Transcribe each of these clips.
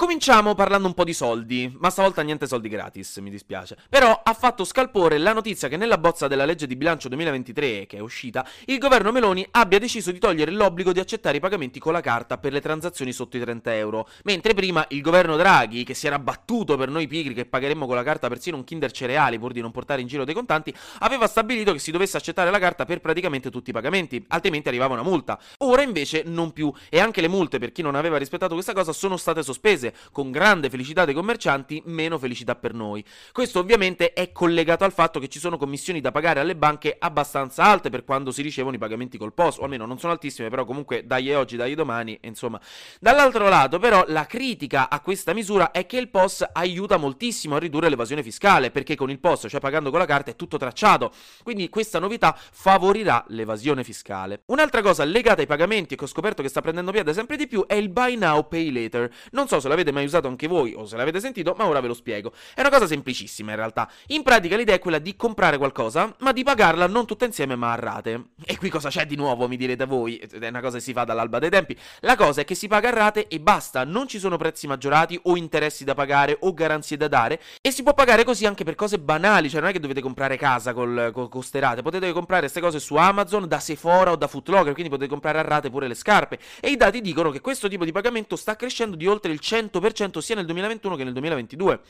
Cominciamo parlando un po' di soldi, ma stavolta niente soldi gratis, mi dispiace. Però ha fatto scalpore la notizia che nella bozza della legge di bilancio 2023, che è uscita, il governo Meloni abbia deciso di togliere l'obbligo di accettare i pagamenti con la carta per le transazioni sotto i 30 euro. Mentre prima il governo Draghi, che si era battuto per noi pigri che pagheremmo con la carta persino un Kinder cereali pur di non portare in giro dei contanti, aveva stabilito che si dovesse accettare la carta per praticamente tutti i pagamenti, altrimenti arrivava una multa. Ora invece non più, e anche le multe per chi non aveva rispettato questa cosa sono state sospese con grande felicità dei commercianti, meno felicità per noi. Questo ovviamente è collegato al fatto che ci sono commissioni da pagare alle banche abbastanza alte per quando si ricevono i pagamenti col POS, o almeno non sono altissime, però comunque dai oggi, dai domani, insomma. Dall'altro lato però la critica a questa misura è che il POS aiuta moltissimo a ridurre l'evasione fiscale, perché con il POS, cioè pagando con la carta, è tutto tracciato. Quindi questa novità favorirà l'evasione fiscale. Un'altra cosa legata ai pagamenti che ho scoperto che sta prendendo piede sempre di più è il buy now pay later. Non so se l'avete l'avete mai usato anche voi o se l'avete sentito, ma ora ve lo spiego. È una cosa semplicissima in realtà. In pratica l'idea è quella di comprare qualcosa, ma di pagarla non tutta insieme ma a rate. E qui cosa c'è di nuovo, mi direte voi? È una cosa che si fa dall'alba dei tempi. La cosa è che si paga a rate e basta, non ci sono prezzi maggiorati o interessi da pagare o garanzie da dare e si può pagare così anche per cose banali, cioè non è che dovete comprare casa col, con queste rate, potete comprare queste cose su Amazon, da Sephora o da Footlocker, quindi potete comprare a rate pure le scarpe. E i dati dicono che questo tipo di pagamento sta crescendo di oltre il 100% 100% sia nel 2021 che nel 2022.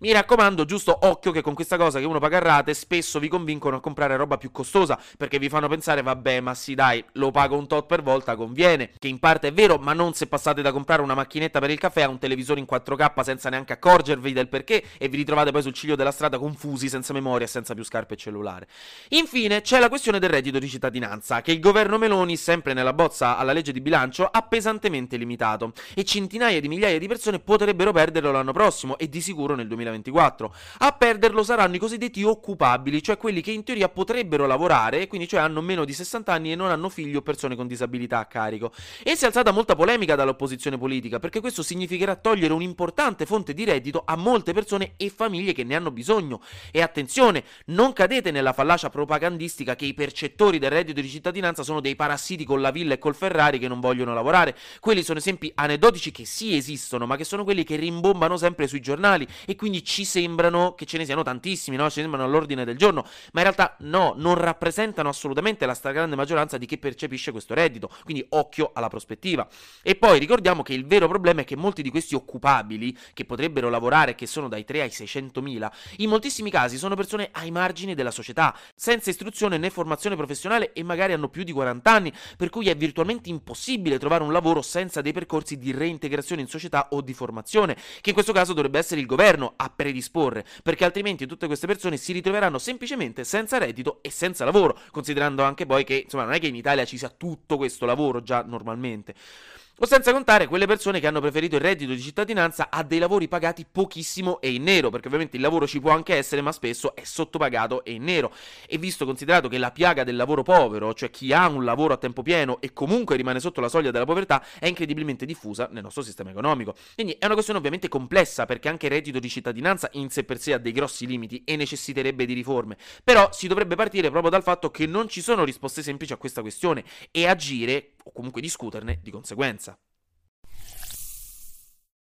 Mi raccomando, giusto occhio che con questa cosa che uno paga a rate spesso vi convincono a comprare roba più costosa perché vi fanno pensare vabbè ma sì dai lo pago un tot per volta conviene che in parte è vero ma non se passate da comprare una macchinetta per il caffè a un televisore in 4K senza neanche accorgervi del perché e vi ritrovate poi sul ciglio della strada confusi senza memoria senza più scarpe e cellulare. Infine c'è la questione del reddito di cittadinanza che il governo Meloni sempre nella bozza alla legge di bilancio ha pesantemente limitato e centinaia di migliaia di persone potrebbero perderlo l'anno prossimo e di sicuro nel 2024. A perderlo saranno i cosiddetti occupabili, cioè quelli che in teoria potrebbero lavorare, quindi cioè hanno meno di 60 anni e non hanno figli o persone con disabilità a carico. E si è alzata molta polemica dall'opposizione politica, perché questo significherà togliere un'importante fonte di reddito a molte persone e famiglie che ne hanno bisogno. E attenzione, non cadete nella fallacia propagandistica che i percettori del reddito di cittadinanza sono dei parassiti con la villa e col Ferrari che non vogliono lavorare. Quelli sono esempi aneddotici che sì esistono, ma che sono quelli che rimbombano sempre sui giornali e quindi ci sembrano che ce ne siano tantissimi, no? Ci sembrano all'ordine del giorno, ma in realtà no, non rappresentano assolutamente la stragrande maggioranza di chi percepisce questo reddito, quindi occhio alla prospettiva. E poi ricordiamo che il vero problema è che molti di questi occupabili, che potrebbero lavorare, che sono dai 3 ai 600 mila, in moltissimi casi sono persone ai margini della società, senza istruzione né formazione professionale e magari hanno più di 40 anni, per cui è virtualmente impossibile trovare un lavoro senza dei percorsi di reintegrazione in società o di formazione, che in questo caso dovrebbe essere il governo a predisporre, perché altrimenti tutte queste persone si ritroveranno semplicemente senza reddito e senza lavoro, considerando anche poi che insomma non è che in Italia ci sia tutto questo lavoro già normalmente. O senza contare quelle persone che hanno preferito il reddito di cittadinanza a dei lavori pagati pochissimo e in nero, perché ovviamente il lavoro ci può anche essere, ma spesso è sottopagato e in nero. E visto considerato che la piaga del lavoro povero, cioè chi ha un lavoro a tempo pieno e comunque rimane sotto la soglia della povertà, è incredibilmente diffusa nel nostro sistema economico. Quindi è una questione ovviamente complessa, perché anche il reddito di cittadinanza in sé per sé ha dei grossi limiti e necessiterebbe di riforme. Però si dovrebbe partire proprio dal fatto che non ci sono risposte semplici a questa questione e agire o comunque discuterne di conseguenza.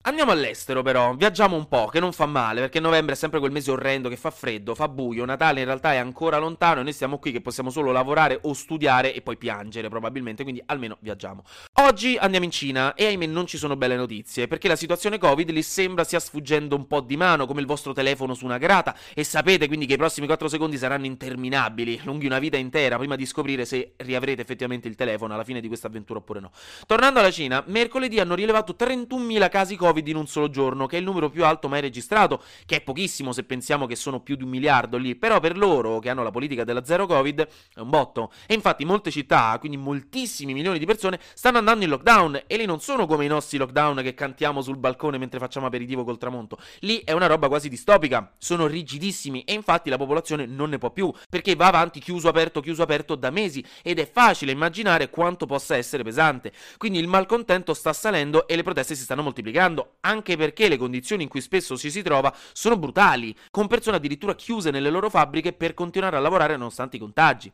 Andiamo all'estero però, viaggiamo un po', che non fa male, perché novembre è sempre quel mese orrendo che fa freddo, fa buio, Natale in realtà è ancora lontano e noi stiamo qui che possiamo solo lavorare o studiare e poi piangere probabilmente, quindi almeno viaggiamo. Oggi andiamo in Cina e ahimè non ci sono belle notizie, perché la situazione Covid lì sembra stia sfuggendo un po' di mano, come il vostro telefono su una grata, e sapete quindi che i prossimi 4 secondi saranno interminabili, lunghi una vita intera, prima di scoprire se riavrete effettivamente il telefono alla fine di questa avventura oppure no. Tornando alla Cina, mercoledì hanno rilevato 31.000 casi Covid Covid in un solo giorno, che è il numero più alto mai registrato, che è pochissimo se pensiamo che sono più di un miliardo lì, però per loro, che hanno la politica della zero Covid, è un botto. E infatti molte città, quindi moltissimi milioni di persone, stanno andando in lockdown, e lì non sono come i nostri lockdown che cantiamo sul balcone mentre facciamo aperitivo col tramonto. Lì è una roba quasi distopica, sono rigidissimi, e infatti la popolazione non ne può più, perché va avanti chiuso aperto chiuso aperto da mesi, ed è facile immaginare quanto possa essere pesante. Quindi il malcontento sta salendo e le proteste si stanno moltiplicando criticando anche perché le condizioni in cui spesso ci si trova sono brutali, con persone addirittura chiuse nelle loro fabbriche per continuare a lavorare nonostante i contagi.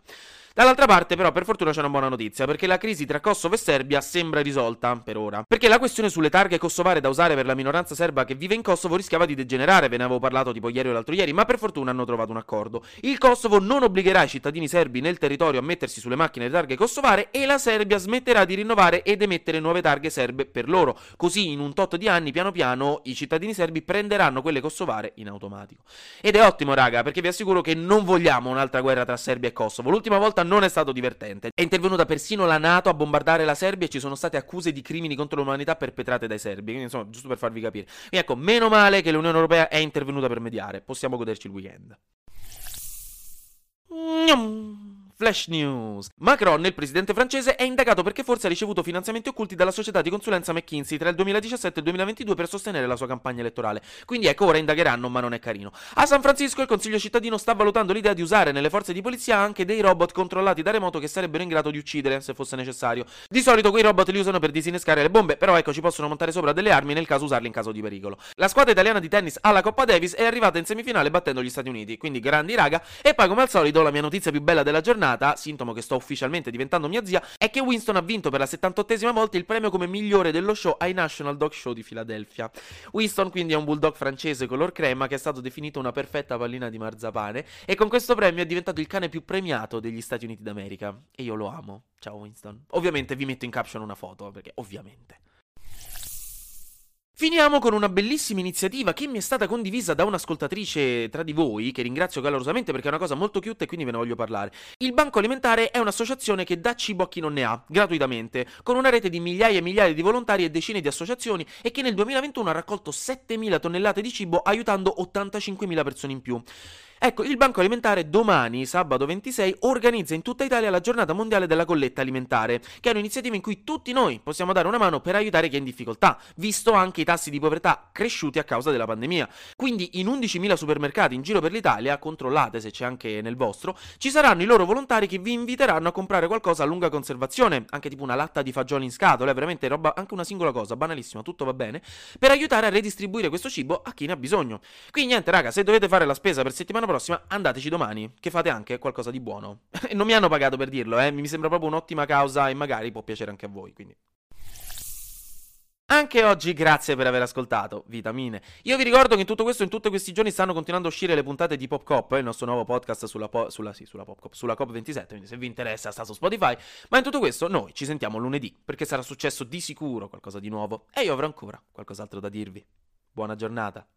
Dall'altra parte, però, per fortuna c'è una buona notizia, perché la crisi tra Kosovo e Serbia sembra risolta, per ora. Perché la questione sulle targhe kosovare da usare per la minoranza serba che vive in Kosovo rischiava di degenerare, ve ne avevo parlato tipo ieri o l'altro ieri, ma per fortuna hanno trovato un accordo. Il Kosovo non obbligherà i cittadini serbi nel territorio a mettersi sulle macchine le targhe kosovare e la Serbia smetterà di rinnovare ed emettere nuove targhe serbe per loro. Così, in un tot di anni, piano piano, i cittadini serbi prenderanno quelle kosovare in automatico. Ed è ottimo, raga, perché vi assicuro che non vogliamo un'altra guerra tra Serbia e Kosovo. L'ultima volta non è stato divertente. È intervenuta persino la NATO a bombardare la Serbia e ci sono state accuse di crimini contro l'umanità perpetrate dai serbi. Quindi, insomma, giusto per farvi capire. Quindi, ecco, meno male che l'Unione Europea è intervenuta per mediare. Possiamo goderci il weekend. Flash News. Macron, il presidente francese, è indagato perché forse ha ricevuto finanziamenti occulti dalla società di consulenza McKinsey tra il 2017 e il 2022 per sostenere la sua campagna elettorale. Quindi ecco, ora indagheranno, ma non è carino. A San Francisco il Consiglio cittadino sta valutando l'idea di usare nelle forze di polizia anche dei robot controllati da remoto che sarebbero in grado di uccidere, se fosse necessario. Di solito quei robot li usano per disinnescare le bombe, però ecco, ci possono montare sopra delle armi nel caso usarle in caso di pericolo. La squadra italiana di tennis alla Coppa Davis è arrivata in semifinale battendo gli Stati Uniti, quindi grandi raga. E poi, come al solito, la mia notizia più bella della giornata, sintomo che sto ufficialmente diventando mia zia, è che Winston ha vinto per la 78esima volta il premio come migliore dello show ai National Dog Show di Filadelfia. Winston quindi è un bulldog francese color crema che è stato definito una perfetta pallina di marzapane e con questo premio è diventato il cane più premiato degli Stati Uniti d'America. E io lo amo. Ciao Winston. Ovviamente vi metto in caption una foto, perché ovviamente. Finiamo con una bellissima iniziativa che mi è stata condivisa da un'ascoltatrice tra di voi, che ringrazio calorosamente perché è una cosa molto cute e quindi ve ne voglio parlare. Il Banco Alimentare è un'associazione che dà cibo a chi non ne ha, gratuitamente, con una rete di migliaia e migliaia di volontari e decine di associazioni e che nel 2021 ha raccolto 7.000 tonnellate di cibo aiutando 85.000 persone in più. Ecco, il Banco Alimentare domani, sabato 26, organizza in tutta Italia la giornata mondiale della colletta alimentare, che è un'iniziativa in cui tutti noi possiamo dare una mano per aiutare chi è in difficoltà, visto anche tassi di povertà cresciuti a causa della pandemia. Quindi in 11.000 supermercati in giro per l'Italia, controllate se c'è anche nel vostro, ci saranno i loro volontari che vi inviteranno a comprare qualcosa a lunga conservazione, anche tipo una latta di fagioli in scatola, veramente roba, anche una singola cosa, banalissima, tutto va bene, per aiutare a redistribuire questo cibo a chi ne ha bisogno. Quindi niente raga, se dovete fare la spesa per settimana prossima, andateci domani, che fate anche qualcosa di buono. non mi hanno pagato per dirlo, eh, mi sembra proprio un'ottima causa e magari può piacere anche a voi, quindi... Anche oggi grazie per aver ascoltato Vitamine. Io vi ricordo che in tutto questo, in tutti questi giorni stanno continuando a uscire le puntate di Popcop, il nostro nuovo podcast sulla, po- sulla, sì, sulla Popcop, sulla COP27, quindi se vi interessa sta su Spotify. Ma in tutto questo noi ci sentiamo lunedì, perché sarà successo di sicuro qualcosa di nuovo e io avrò ancora qualcos'altro da dirvi. Buona giornata.